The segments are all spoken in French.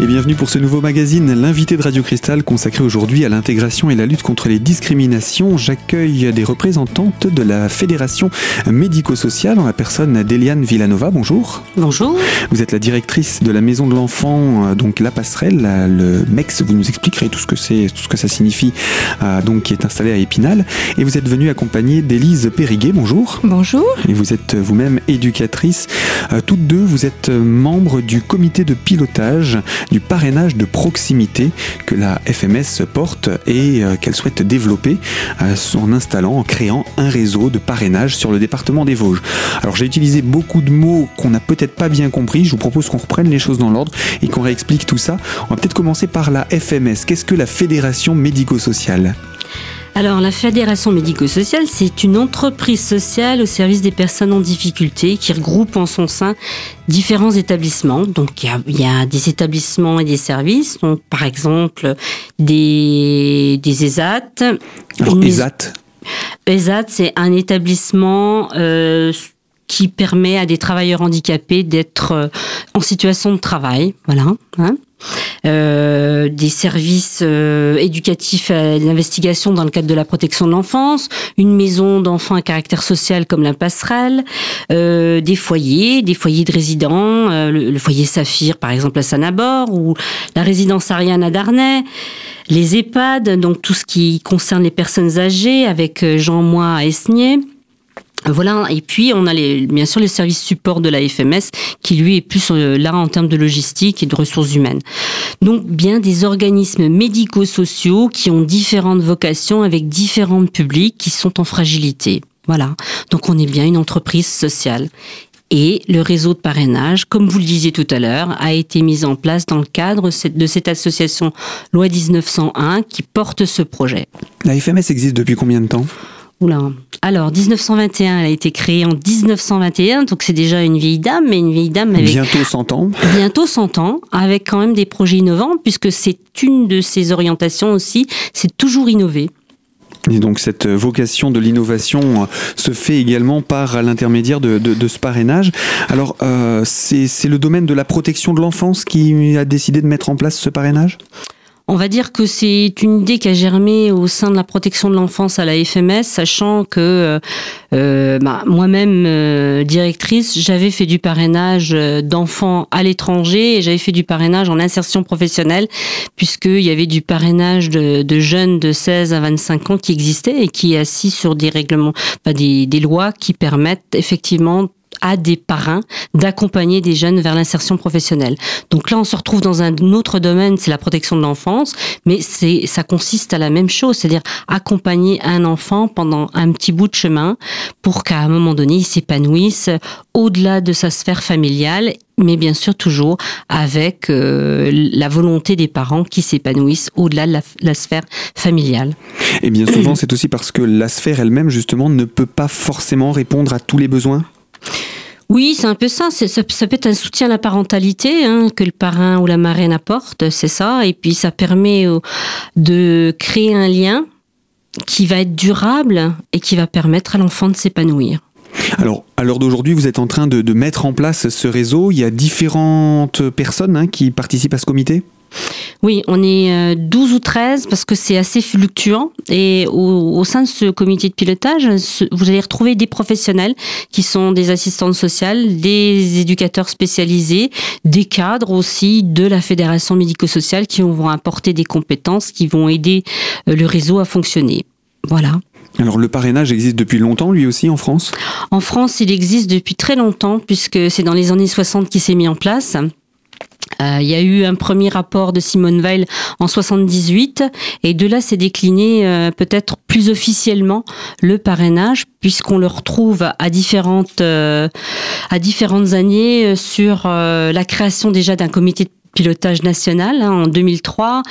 Et bienvenue pour ce nouveau magazine, l'invité de Radio Cristal consacré aujourd'hui à l'intégration et la lutte contre les discriminations. J'accueille des représentantes de la Fédération médico-sociale en la personne d'Eliane Villanova. Bonjour. Bonjour. Vous êtes la directrice de la Maison de l'Enfant, euh, donc La Passerelle, le MEX. Vous nous expliquerez tout ce que c'est, tout ce que ça signifie, euh, donc qui est installé à Épinal. Et vous êtes venue accompagnée d'Élise Périguet. Bonjour. Bonjour. Et vous êtes vous-même éducatrice. Euh, toutes deux, vous êtes membre du comité de pilotage du parrainage de proximité que la FMS porte et euh, qu'elle souhaite développer euh, en installant, en créant un réseau de parrainage sur le département des Vosges. Alors j'ai utilisé beaucoup de mots qu'on n'a peut-être pas bien compris. Je vous propose qu'on reprenne les choses dans l'ordre et qu'on réexplique tout ça. On va peut-être commencer par la FMS. Qu'est-ce que la Fédération médico-sociale? Alors, la Fédération médico-sociale, c'est une entreprise sociale au service des personnes en difficulté qui regroupe en son sein différents établissements. Donc, il y a, des établissements et des services. Donc, par exemple, des, des ESAT. Alors, ESAT ESAT, c'est un établissement euh, qui permet à des travailleurs handicapés d'être euh, en situation de travail. Voilà. Hein euh, des services euh, éducatifs à l'investigation dans le cadre de la protection de l'enfance, une maison d'enfants à caractère social comme la passerelle, euh, des foyers, des foyers de résidents, le, foyer Saphir par exemple à Sanabord ou la résidence Ariane à Darnay, les EHPAD, donc tout ce qui concerne les personnes âgées avec Jean Moi à Esnier. Voilà, et puis on a les, bien sûr le service support de la FMS qui lui est plus euh, là en termes de logistique et de ressources humaines. Donc bien des organismes médico-sociaux qui ont différentes vocations avec différents publics qui sont en fragilité. Voilà, donc on est bien une entreprise sociale. Et le réseau de parrainage, comme vous le disiez tout à l'heure, a été mis en place dans le cadre de cette association Loi 1901 qui porte ce projet. La FMS existe depuis combien de temps? Oula. Alors, 1921, elle a été créée en 1921, donc c'est déjà une vieille dame, mais une vieille dame avec... Bientôt 100 ans. Bientôt 100 ans, avec quand même des projets innovants, puisque c'est une de ses orientations aussi, c'est toujours innover. Et donc cette vocation de l'innovation euh, se fait également par l'intermédiaire de, ce parrainage. Alors euh, c'est le domaine de la protection de l'enfance qui a décidé de mettre en place ce parrainage? On va dire que c'est une idée qui a germé au sein de la protection de l'enfance à la FMS, sachant que euh, euh, bah, moi-même euh, directrice, j'avais fait du parrainage d'enfants à l'étranger et j'avais fait du parrainage en insertion professionnelle, puisqu'il y avait du parrainage de, jeunes de 16 à 25 ans qui existait et qui est assis sur des règlements, bah, des, des lois qui permettent effectivement à des parrains d'accompagner des jeunes vers l'insertion professionnelle. Donc là, on se retrouve dans un autre domaine, c'est la protection de l'enfance, mais c'est ça consiste à la même chose, c'est-à-dire accompagner un enfant pendant un petit bout de chemin pour qu'à un moment donné, il s'épanouisse au-delà de sa sphère familiale mais bien sûr toujours avec euh, la volonté des parents qui s'épanouissent au-delà de la, la, sphère familiale. Et bien souvent, c'est aussi parce que la sphère elle-même, justement, ne peut pas forcément répondre à tous les besoins? Oui, c'est un peu ça. ça. peut être un soutien à la parentalité hein, que le parrain ou la marraine apporte, c'est ça. Et puis ça permet de créer un lien qui va être durable et qui va permettre à l'enfant de s'épanouir. Alors, à l'heure d'aujourd'hui, vous êtes en train de, mettre en place ce réseau. Il y a différentes personnes hein, qui participent à ce comité? Oui, on est 12 euh, ou 13 parce que c'est assez fluctuant. Et au, sein de ce comité de pilotage, vous allez retrouver des professionnels qui sont des assistantes sociales, des éducateurs spécialisés, des cadres aussi de la fédération médico-sociale qui vont apporter des compétences qui vont aider euh, le réseau à fonctionner. Voilà. Alors le parrainage existe depuis longtemps lui aussi en France? En France, il existe depuis très longtemps puisque c'est dans les années 60 qu'il s'est mis en place. Euh, il y a eu un premier rapport de Simone Weil en 78 et de là s'est décliné euh, peut-être plus officiellement le parrainage puisqu'on le retrouve à différentes euh, à différentes années sur la création déjà d'un comité de pilotage national hein, en 2003,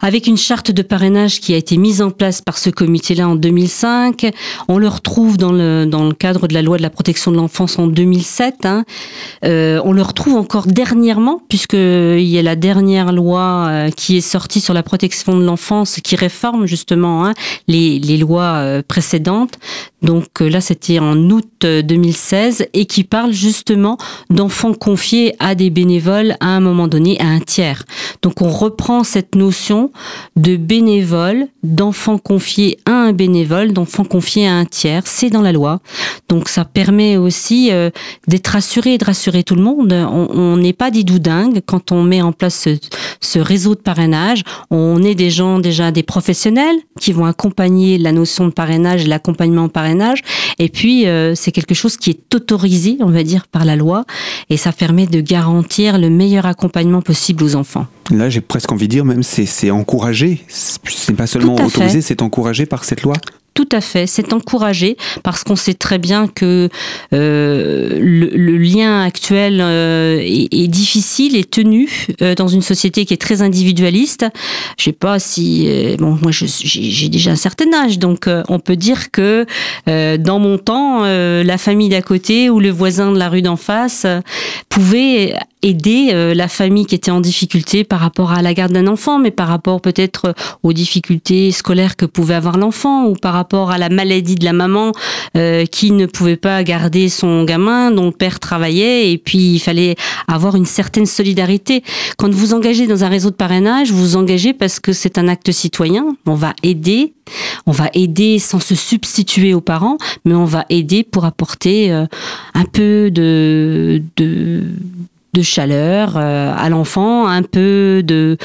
avec une charte de parrainage qui a été mise en place par ce comité-là en 2005. On le retrouve dans le, dans le cadre de la loi de la protection de l'enfance en 2007. Hein. Euh, on le retrouve encore dernièrement, puisqu'il y a la dernière loi euh, qui est sortie sur la protection de l'enfance, qui réforme justement hein, les, les lois euh, précédentes. Donc là, c'était en août 2016 et qui parle justement d'enfants confiés à des bénévoles à un moment donné à un tiers. Donc on reprend cette notion de bénévole, d'enfant confié à un bénévole, d'enfant confié à un tiers. C'est dans la loi. Donc ça permet aussi euh, d'être rassuré et de rassurer tout le monde. On n'est pas des doudingues quand on met en place ce, réseau de parrainage. On est des gens déjà des professionnels qui vont accompagner la notion de parrainage, l'accompagnement au parrainage. Et puis euh, c'est quelque chose qui est autorisé, on va dire, par la loi, et ça permet de garantir le meilleur accompagnement possible aux enfants. Là, j'ai presque envie de dire, même c'est encouragé. C'est pas seulement autorisé, c'est encouragé par cette loi. Tout à fait, c'est encouragé parce qu'on sait très bien que euh, le, lien actuel euh, est, difficile et tenu euh, dans une société qui est très individualiste. Je sais pas si bon, moi j'ai déjà un certain âge, donc on peut dire que dans mon temps, la famille d'à côté ou le voisin de la rue d'en face pouvait aider la famille qui était en difficulté par rapport à la garde d'un enfant, mais par rapport peut-être aux difficultés scolaires que pouvait avoir l'enfant ou par rapport à la maladie de la maman euh, qui ne pouvait pas garder son gamin, dont le père travaillait, et puis il fallait avoir une certaine solidarité. Quand vous engagez dans un réseau de parrainage, vous vous engagez parce que c'est un acte citoyen. On va aider, on va aider sans se substituer aux parents, mais on va aider pour apporter euh, un peu de de chaleur euh, à l'enfant, un peu de,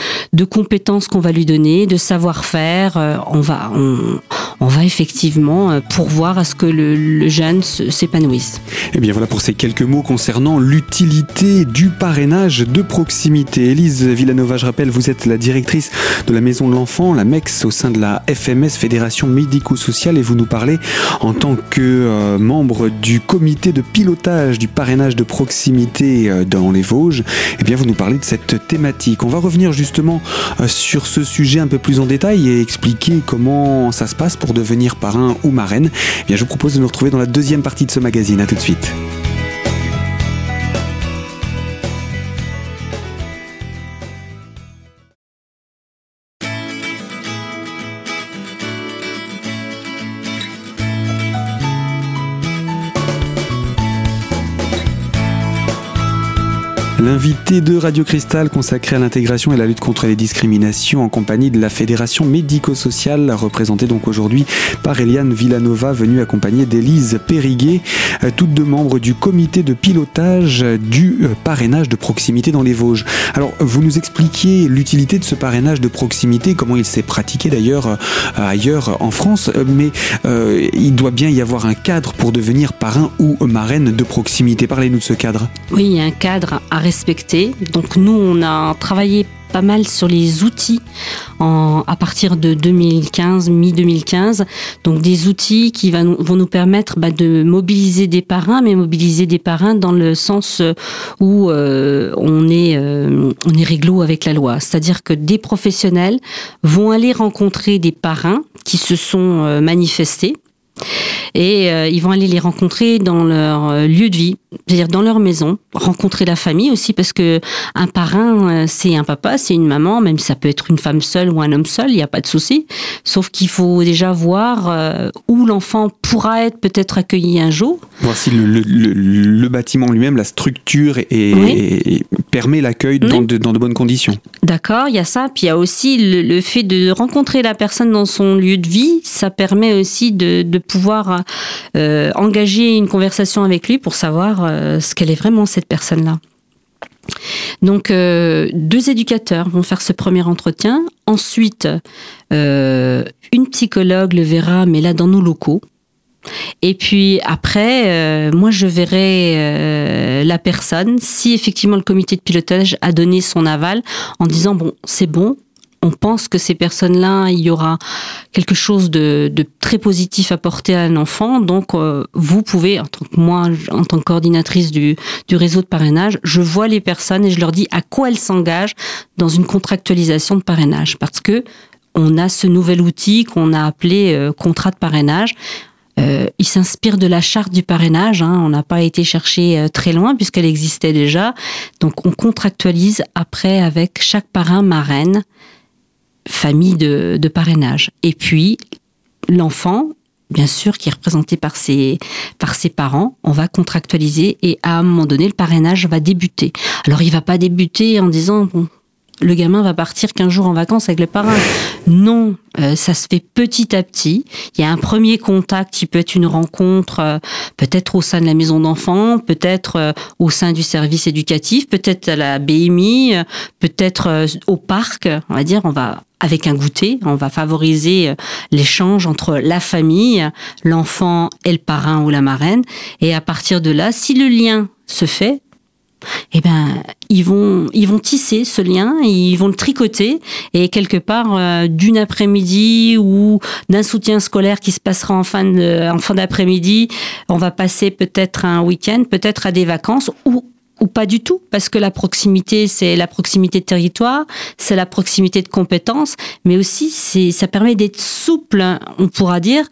compétences qu'on va lui donner, de savoir-faire. Euh, on va, on, on, va effectivement euh, pourvoir à ce que le, le jeune s'épanouisse. Et eh bien voilà pour ces quelques mots concernant l'utilité du parrainage de proximité. Élise Villanova, je rappelle, vous êtes la directrice de la Maison de l'Enfant, la MEX, au sein de la FMS, Fédération médico-sociale, et vous nous parlez en tant que membre du comité de pilotage du parrainage de proximité dans les Vosges, eh bien vous nous parlez de cette thématique. On va revenir justement euh, sur ce sujet un peu plus en détail et expliquer comment ça se passe pour devenir parrain ou marraine. Eh bien je vous propose de nous retrouver dans la deuxième partie de ce magazine. À tout de suite. L'invité de Radio Cristal consacré à l'intégration et la lutte contre les discriminations en compagnie de la Fédération médico-sociale, représentée donc aujourd'hui par Eliane Villanova, venue accompagner d'Élise Périguet, euh, toutes deux membres du comité de pilotage du euh, parrainage de proximité dans les Vosges. Alors, vous nous expliquiez l'utilité de ce parrainage de proximité, comment il s'est pratiqué d'ailleurs euh, ailleurs en France, mais il doit bien y avoir un cadre pour devenir parrain ou marraine de proximité. Parlez-nous de ce cadre. Oui, il y a un cadre à donc nous, on a travaillé pas mal sur les outils à partir de 2015, mi-2015. Donc des outils qui vont nous permettre bah, de mobiliser des parrains, mais mobiliser des parrains dans le sens où euh, on est euh, on est réglo avec la loi. C'est-à-dire que des professionnels vont aller rencontrer des parrains qui se sont euh, manifestés et euh, ils vont aller les rencontrer dans leur euh, lieu de vie, c'est-à-dire dans leur maison, rencontrer la famille aussi parce que un parrain euh, c'est un papa, c'est une maman, même si ça peut être une femme seule ou un homme seul, il n'y a pas de souci. Sauf qu'il faut déjà voir où l'enfant pourra être peut-être accueilli un jour. Voir si le, bâtiment lui-même, la structure et, permet l'accueil dans, de, bonnes conditions. D'accord, il y a ça. Puis il y a aussi le, fait de rencontrer la personne dans son lieu de vie, ça permet aussi de, de pouvoir euh, engager une conversation avec lui pour savoir euh, ce qu'elle est vraiment cette personne-là. Donc, euh, deux éducateurs vont faire ce premier entretien. Ensuite, une psychologue le verra, mais là dans nos locaux. Et puis après, moi je verrai la personne si effectivement le comité de pilotage a donné son aval en disant bon c'est bon, on pense que ces personnes-là, il y aura quelque chose de, très positif à porter à un enfant. Donc, euh, vous pouvez, en tant que moi, en tant que coordinatrice du, réseau de parrainage, je vois les personnes et je leur dis à quoi elles s'engagent dans une contractualisation de parrainage. Parce que on a ce nouvel outil qu'on a appelé euh, contrat de parrainage. Euh, il s'inspire de la charte du parrainage. Hein. On n'a pas été chercher très loin puisqu'elle existait déjà. Donc on contractualise après avec chaque parrain marraine famille de, parrainage. Et puis, l'enfant bien sûr, qui est représenté par ses, par ses parents. On va contractualiser et à un moment donné, le parrainage va débuter. Alors, il va pas débuter en disant, bon, le gamin va partir 15 jours en vacances avec les parents. Non, euh, ça se fait petit à petit. Il y a un premier contact qui peut être une rencontre, euh, peut-être au sein de la maison d'enfants, peut-être euh, au sein du service éducatif, peut-être à la BMI, peut-être au parc. On va dire, on va avec un goûter, on va favoriser l'échange entre la famille, l'enfant et le parrain ou la marraine. Et à partir de là, si le lien se fait, eh ben ils vont ils vont tisser ce lien, ils vont le tricoter. Et quelque part euh, d'une après-midi ou d'un soutien scolaire qui se passera en fin en fin d'après-midi, on va passer peut-être un week-end, peut-être à des vacances ou ou pas du tout, parce que la proximité, c'est la proximité de territoire, c'est la proximité de compétences, mais aussi ça permet d'être souple, on pourra dire,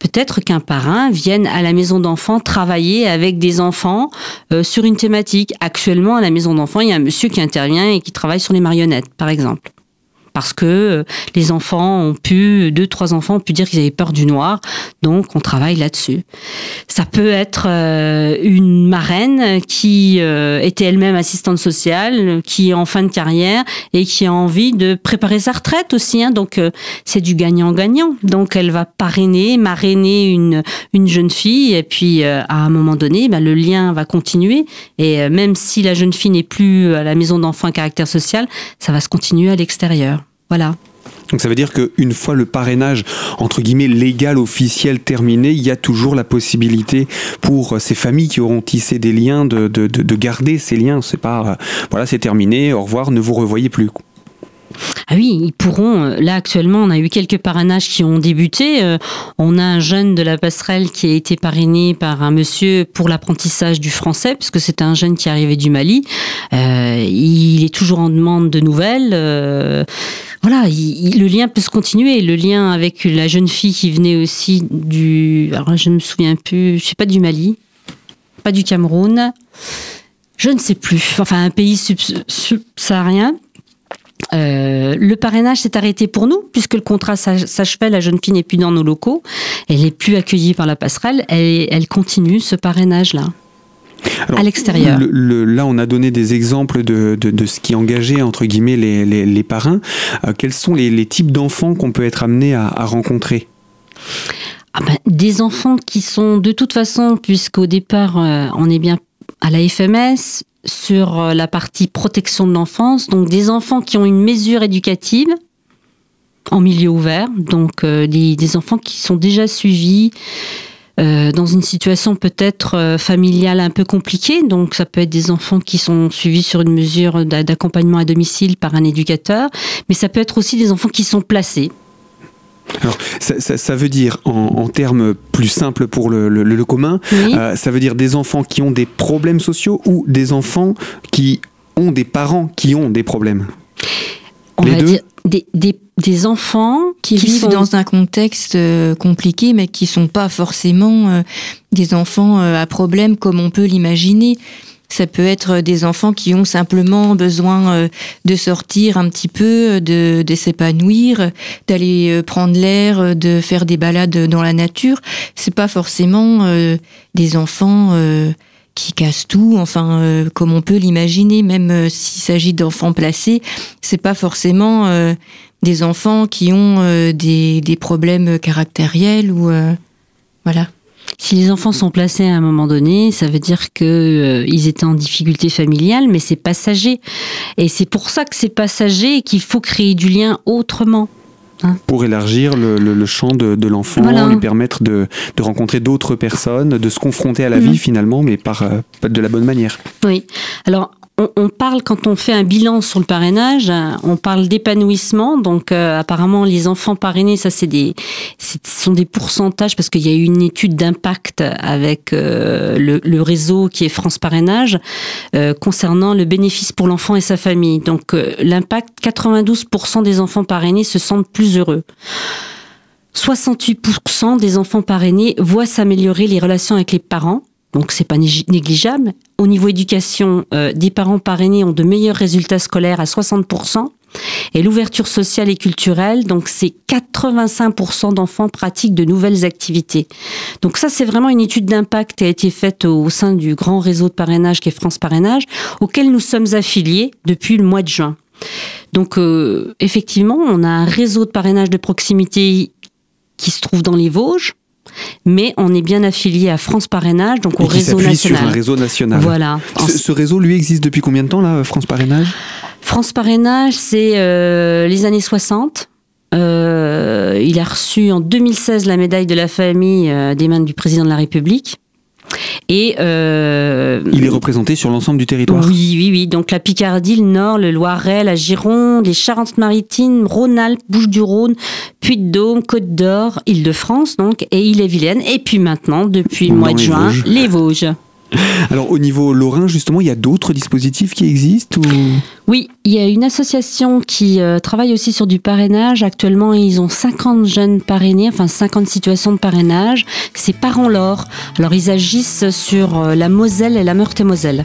peut-être qu'un parrain vienne à la maison d'enfants travailler avec des enfants euh, sur une thématique. Actuellement, à la maison d'enfants, il y a un monsieur qui intervient et qui travaille sur les marionnettes, par exemple parce que euh, les enfants ont pu, deux, trois enfants ont pu dire qu'ils avaient peur du noir, donc on travaille là-dessus. Ça peut être euh, une marraine qui euh, était elle-même assistante sociale, qui est en fin de carrière et qui a envie de préparer sa retraite aussi, hein, donc c'est du gagnant-gagnant. Donc elle va parrainer, marrainer une, une jeune fille et puis à un moment donné, bah, le lien va continuer et même si la jeune fille n'est plus à la maison d'enfants à caractère social, ça va se continuer à l'extérieur. Voilà. Donc ça veut dire qu'une fois le parrainage entre guillemets légal officiel terminé, il y a toujours la possibilité pour ces familles qui auront tissé des liens de, de, garder ces liens. C'est pas voilà c'est terminé, au revoir, ne vous revoyez plus. Ah oui, ils pourront. Euh, là, actuellement, on a eu quelques parrainages qui ont débuté. Euh, on a un jeune de la passerelle qui a été parrainé par un monsieur pour l'apprentissage du français, puisque c'est un jeune qui arrivait du Mali. Euh, il est toujours en demande de nouvelles. voilà, le lien peut se continuer. Le lien avec la jeune fille qui venait aussi du. Alors, je ne me souviens plus, je sais pas du Mali, pas du Cameroun. Je ne sais plus. Enfin, un pays subsaharien. Euh, le parrainage s'est arrêté pour nous, puisque le contrat s'achevait, la jeune fille n'est plus dans nos locaux, elle n'est plus accueillie par la passerelle, elle, elle continue ce parrainage-là. à l'extérieur. là, on a donné des exemples de, de, ce qui engageait, entre guillemets, les, les, parrains. Euh, quels sont les, types d'enfants qu'on peut être amené à, rencontrer? Ah ben, Des enfants qui sont, de toute façon, puisqu'au départ, euh, on est bien à la FMS, sur euh, la partie protection de l'enfance, donc des enfants qui ont une mesure éducative en milieu ouvert, donc euh, des, enfants qui sont déjà suivis euh, dans une situation peut-être familiale un peu compliquée, donc ça peut être des enfants qui sont suivis sur une mesure d'accompagnement à domicile par un éducateur, mais ça peut être aussi des enfants qui sont placés alors, ça, veut dire, en, termes plus simples pour le, commun, euh, ça veut dire des enfants qui ont des problèmes sociaux ou des enfants qui ont des parents qui ont des problèmes? On va dire des, enfants qui, vivent dans un contexte euh, compliqué, mais qui sont pas forcément euh, des enfants à problème comme on peut l'imaginer. Ça peut être des enfants qui ont simplement besoin euh, de sortir un petit peu, de, de s'épanouir, d'aller euh, prendre l'air, euh, de faire des balades dans la nature. C'est pas forcément des enfants qui cassent tout, enfin comme on peut l'imaginer, même s'il s'agit d'enfants placés, c'est pas forcément des enfants qui ont des, des problèmes caractériels ou voilà. Si les enfants sont placés à un moment donné, ça veut dire qu'ils euh, étaient en difficulté familiale, mais c'est passager. Et c'est pour ça que c'est passager et qu'il faut créer du lien autrement. Hein. pour élargir le, champ de, l'enfant, lui permettre de, rencontrer d'autres personnes, de se confronter à la mhm. vie finalement, mais par euh, de la bonne manière. Oui. Alors on, parle, quand on fait un bilan sur le parrainage, on parle d'épanouissement. Donc, euh, apparemment, les enfants parrainés, ça, c'est des, ce sont des pourcentages parce qu'il y a eu une étude d'impact avec euh, le, réseau qui est France Parrainage euh, concernant le bénéfice pour l'enfant et sa famille. Donc, l'impact, 92% des enfants parrainés se sentent plus heureux. 68% des enfants parrainés voient s'améliorer les relations avec les parents donc c'est pas négligeable. Au niveau éducation, euh, des parents parrainés ont de meilleurs résultats scolaires à 60%. Et l'ouverture sociale et culturelle, donc c'est 85% d'enfants pratiquent de nouvelles activités. Donc ça, c'est vraiment une étude d'impact qui a été faite au sein du grand réseau de parrainage qui est France Parrainage, auquel nous sommes affiliés depuis le mois de juin. Donc euh, effectivement, on a un réseau de parrainage de proximité qui se trouve dans les Vosges, mais on est bien affilié à France Parrainage, donc au réseau national. sur un réseau national. Voilà. Ce, réseau, lui, existe depuis combien de temps, là, France Parrainage? France Parrainage, c'est euh, les années 60. Euh, il a reçu en 2016 la médaille de la famille des mains du président de la République. Et euh, il est représenté sur l'ensemble du territoire. Oui, oui, oui. Donc la Picardie, le Nord, le Loiret, la Gironde, les Charentes-Maritimes, Rhône-Alpes, Bouches-du-Rhône, Puy-de-Dôme, Côte d'Or, Île-de-France, donc et Ille-et-Vilaine. Et puis maintenant, depuis le mois de juin, les Vosges. Alors au niveau lorrain, justement, il y a d'autres dispositifs qui existent ou... Oui, il y a une association qui euh, travaille aussi sur du parrainage. Actuellement, ils ont 50 jeunes parrainés, enfin 50 situations de parrainage. C'est Parents l'Or. Alors ils agissent sur euh, la Moselle et la Meurthe-et-Moselle.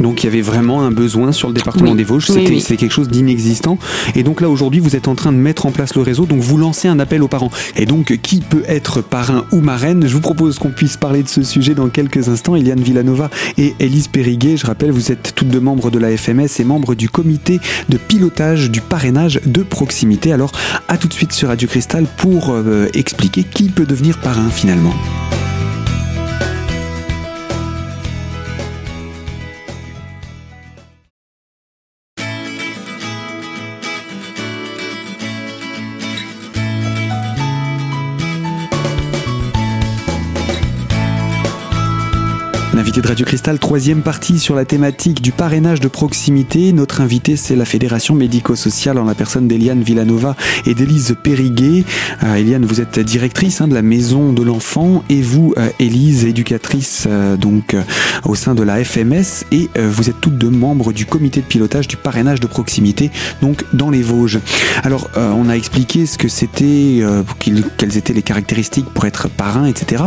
Donc il y avait vraiment un besoin sur le département des Vosges, c'était quelque chose d'inexistant. Et donc là aujourd'hui vous êtes en train de mettre en place le réseau, donc vous lancez un appel aux parents. Et donc qui peut être parrain ou marraine? Je vous propose qu'on puisse parler de ce sujet dans quelques instants. Eliane Villanova et Élise Périguet, je rappelle, vous êtes toutes deux membres de la FMS et membres du comité de pilotage du parrainage de proximité. Alors à tout de suite sur Radio Cristal pour euh, expliquer qui peut devenir parrain finalement. De Radio Cristal, troisième partie sur la thématique du parrainage de proximité. Notre invité, c'est la Fédération médico-sociale en la personne d'Eliane Villanova et d'Élise Périguet. Euh, Eliane, vous êtes directrice hein, de la Maison de l'Enfant et vous, euh, Élise, éducatrice euh, donc au sein de la FMS et vous êtes toutes deux membres du comité de pilotage du parrainage de proximité donc dans les Vosges. Alors, on a expliqué ce que c'était, quelles étaient les caractéristiques pour être parrain, etc.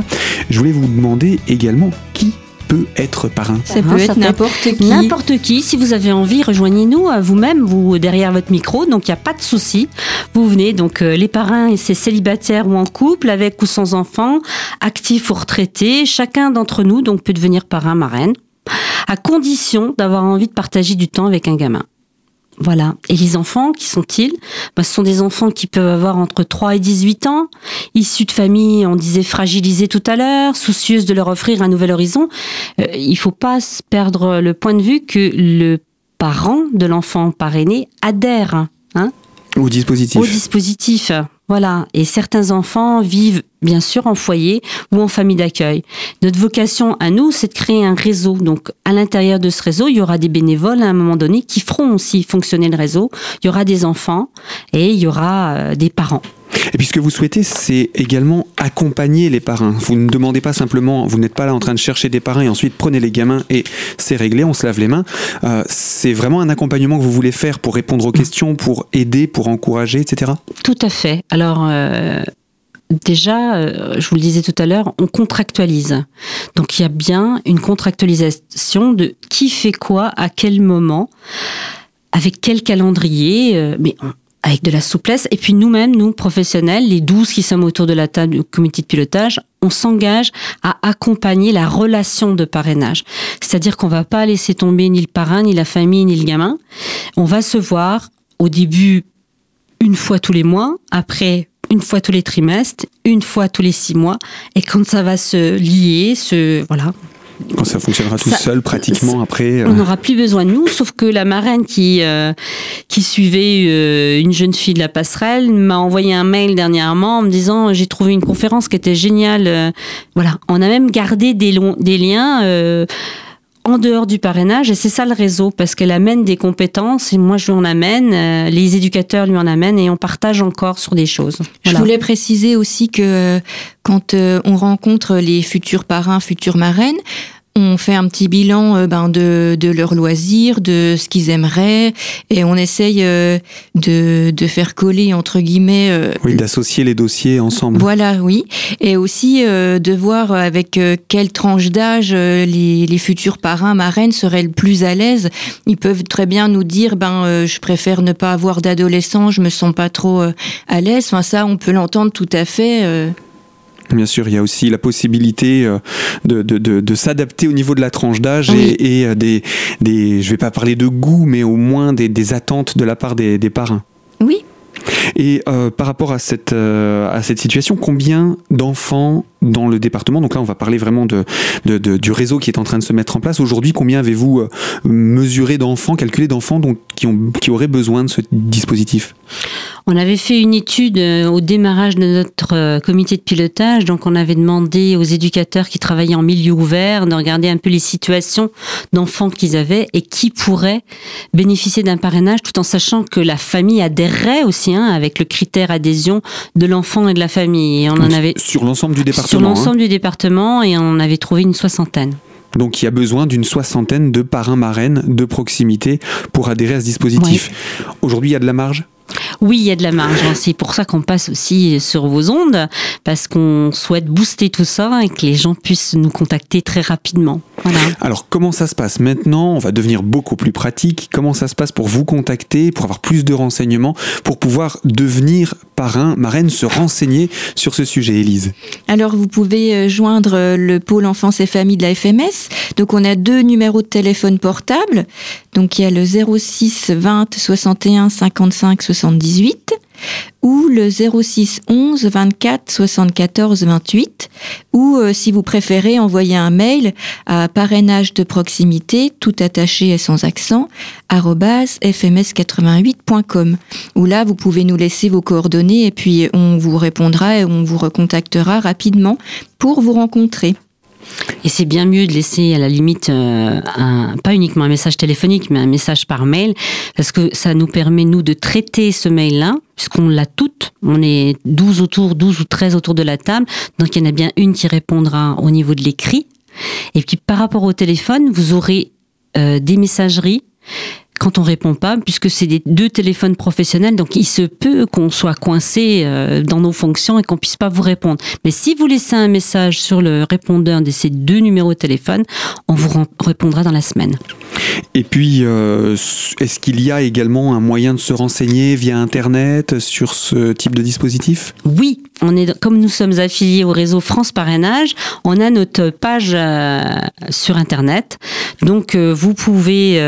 Je voulais vous demander également qui peut être parrain Ça peut être n'importe qui. N'importe qui. Si vous avez envie, rejoignez-nous vous-même, vous derrière votre micro. Donc il n'y a pas de souci. Vous venez. Donc euh, les parrains, c'est célibataires ou en couple, avec ou sans enfants, actifs ou retraités. Chacun d'entre nous donc peut devenir parrain, marraine, à condition d'avoir envie de partager du temps avec un gamin. Voilà. Et les enfants, qui sont-ils? Bah, Ce sont des enfants qui peuvent avoir entre 3 et 18 ans, issus de familles, on disait fragilisées tout à l'heure, soucieuses de leur offrir un nouvel horizon. Euh, il faut pas perdre le point de vue que le parent de l'enfant parrainé adhère hein, au dispositif. Au dispositif. Voilà. Et certains enfants vivent bien sûr en foyer ou en famille d'accueil. Notre vocation à nous, c'est de créer un réseau. Donc, à l'intérieur de ce réseau, il y aura des bénévoles à un moment donné qui feront aussi fonctionner le réseau. Il y aura des enfants et il y aura euh, des parents. Et puis ce que vous souhaitez, c'est également accompagner les parrains. Vous ne demandez pas simplement, vous n'êtes pas là en train de chercher des parrains et ensuite prenez les gamins et c'est réglé, on se lave les mains. Euh, c'est vraiment un accompagnement que vous voulez faire pour répondre aux questions, pour aider, pour encourager, etc. Tout à fait. Alors. Euh, déjà, euh, je vous le disais tout à l'heure, on contractualise. Donc il y a bien une contractualisation de qui fait quoi, à quel moment, avec quel calendrier. mais avec de la souplesse. Et puis nous-mêmes, nous, professionnels, les 12 qui sommes autour de la table du comité de pilotage, on s'engage à accompagner la relation de parrainage. C'est-à-dire qu'on va pas laisser tomber ni le parrain, ni la famille, ni le gamin. On va se voir au début une fois tous les mois, après une fois tous les trimestres, une fois tous les six mois. Et quand ça va se lier, se, voilà, quand ça fonctionnera tout seul, pratiquement après. Euh. On n'aura plus besoin de nous, sauf que la marraine qui euh, qui suivait euh, une jeune fille de la passerelle m'a envoyé un mail dernièrement en me disant j'ai trouvé une conférence qui était géniale. voilà, on a même gardé des, des liens en dehors du parrainage, et c'est ça le réseau, parce qu'elle amène des compétences, et moi je lui en amène, les éducateurs lui en amènent, et on partage encore sur des choses. Je voulais préciser aussi que quand on rencontre les futurs parrains, futures marraines, on fait un petit bilan euh, ben, de, de leurs loisirs, de ce qu'ils aimeraient, et on essaye euh, de, de faire coller, entre guillemets... euh, Oui, d'associer les dossiers ensemble. voilà, oui. Et aussi euh, de voir avec euh, quelle tranche d'âge euh, les, les futurs parrains, marraines seraient le plus à l'aise. Ils peuvent très bien nous dire, ben, euh, je préfère ne pas avoir d'adolescent, je me sens pas trop euh, à l'aise. Enfin, ça, on peut l'entendre tout à fait. Bien sûr, il y a aussi la possibilité euh, de, de, de, de s'adapter au niveau de la tranche d'âge Oui. et, et, euh, des, des, je vais pas parler de goût, mais au moins des, des attentes de la part des, des parrains. Oui. Et euh, par rapport à cette, euh, à cette situation, combien d'enfants dans le département, donc là on va parler vraiment de, de, de- du réseau qui est en train de se mettre en place, aujourd'hui combien avez-vous mesuré d'enfants, calculé d'enfants qui, ont, qui auraient besoin de ce dispositif? On avait fait une étude euh, au démarrage de notre euh, comité de pilotage, donc on avait demandé aux éducateurs qui travaillaient en milieu ouvert de regarder un peu les situations d'enfants qu'ils avaient et qui pourraient bénéficier d'un parrainage tout en sachant que la famille adhérerait aussi hein, avec le critère adhésion de l'enfant et de la famille. Et on en avait Sur l'ensemble du département. sur hein. l'ensemble du département et on en avait trouvé une soixantaine. Donc il y a besoin d'une soixantaine de parrains marraines de proximité pour adhérer à ce dispositif. Aujourd'hui, il y a de la marge? Oui, il y a de la marge. hein. C'est pour ça qu'on passe aussi sur vos ondes, parce qu'on souhaite booster tout ça et que les gens puissent nous contacter très rapidement. Voilà. Alors comment ça se passe maintenant? On va devenir beaucoup plus pratique. Comment ça se passe pour vous contacter, pour avoir plus de renseignements, pour pouvoir devenir parrain, marraine, se renseigner sur ce sujet, Élise Alors, vous pouvez euh, joindre euh, le pôle enfance et famille de la FMS. Donc, on a deux numéros de téléphone portable. Donc, il y a le 06 20 61 55 78 ou le 06 11 24 74 28 ou euh, si vous préférez envoyer un mail à parrainage de proximité tout attaché et sans accent arobase fms88.com où là vous pouvez nous laisser vos coordonnées et puis on vous répondra et on vous recontactera rapidement pour vous rencontrer. Et c'est bien mieux de laisser à la limite euh, un, pas uniquement un message téléphonique, mais un message par mail, parce que ça nous permet, nous, de traiter ce mail-là, puisqu'on l'a toutes. On est 12 autour, 12 ou 13 autour de la table. Donc il y en a bien une qui répondra au niveau de l'écrit. Et puis par rapport au téléphone, vous aurez euh, des messageries quand on répond pas, puisque c'est des deux téléphones professionnels, donc il se peut qu'on soit coincé euh, dans nos fonctions et qu'on puisse pas vous répondre. Mais si vous laissez un message sur le répondeur de ces deux numéros de téléphone, on vous répondra dans la semaine. Et puis, euh, est-ce qu'il y a également un moyen de se renseigner via Internet sur ce type de dispositif? Oui, on est comme nous sommes affiliés au réseau France Parrainage, on a notre page euh, sur internet. Donc euh, vous pouvez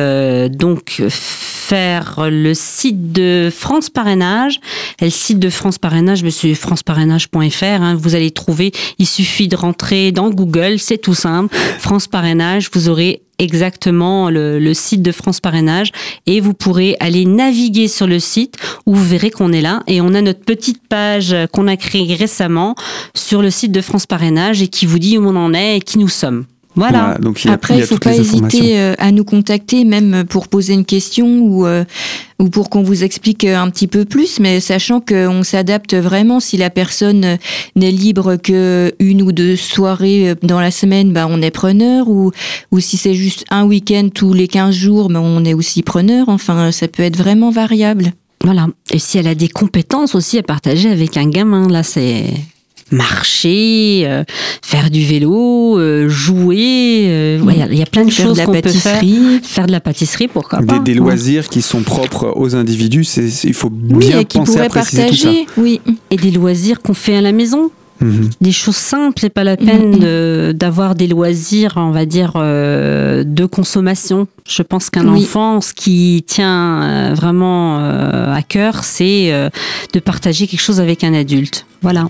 donc faire le site de France Parrainage. Le site de France Parrainage, c'est franceparrainage.fr. hein, vous allez trouver. Il suffit de rentrer dans Google, c'est tout simple. France Parrainage, vous aurez exactement le, le site de France Parrainage et vous pourrez aller naviguer sur le site où vous verrez qu'on est là et on a notre petite page qu'on a créée récemment sur le site de France Parrainage et qui vous dit où on en est et qui nous sommes. Voilà. donc il y a, Après, il a faut pas hésiter euh, à nous contacter, même pour poser une question ou, euh, ou pour qu'on vous explique euh, un petit peu plus, mais sachant qu'on s'adapte vraiment. Si la personne euh, n'est libre que une ou deux soirées dans la semaine, bah, on est preneur. Ou, ou si c'est juste un week-end tous les 15 jours, bah, on est aussi preneur. Enfin, ça peut être vraiment variable. Voilà. Et si elle a des compétences aussi à partager avec un gamin, là, c'est marcher, euh, faire du vélo, euh, jouer. euh, ouais, Il y a- il y, a plein de Faire choses de la qu'on peut faire. pâtisserie. Faire de la pâtisserie, pourquoi pas. Des, des Ouais. loisirs qui sont propres aux individus, c'est, c'est- il faut Oui, bien et qui penser à pourrait préciser tout ça. partager. Oui. Et des loisirs qu'on fait à la maison. Mhm. des choses simples, c'est pas la peine Mhm. de- d'avoir des loisirs, on va dire, euh, de consommation. Je pense qu'un Oui. enfant, ce qui tient euh, vraiment euh, à cœur, c'est euh, de partager quelque chose avec un adulte. Voilà.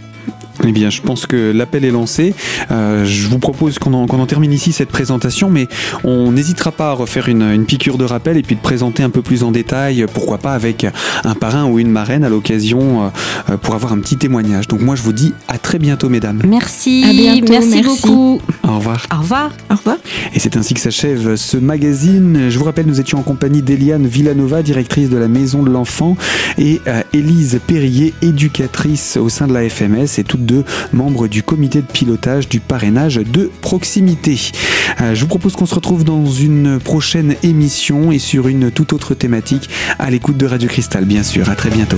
Eh bien, je pense que l'appel est lancé. Euh, je vous propose qu'on en, termine ici cette présentation, mais on n'hésitera pas à refaire une, une piqûre de rappel et puis de présenter un peu plus en détail, pourquoi pas avec un parrain ou une marraine à l'occasion euh, euh, pour avoir un petit témoignage. Donc moi, je vous dis à très bientôt, mesdames. Merci. À bientôt, merci, merci. beaucoup. Au revoir. Au revoir. Au revoir. Et c'est ainsi que s'achève ce magazine. Je vous rappelle, nous étions en compagnie d'Eliane Villanova, directrice de la Maison de l'Enfant, et euh, Élise Perrier, éducatrice au sein de la FMS et toutes deux membres du comité de pilotage du parrainage de proximité. Euh, je vous propose qu'on se retrouve dans une prochaine émission et sur une toute autre thématique à l'écoute de Radio Cristal, bien sûr. À très bientôt.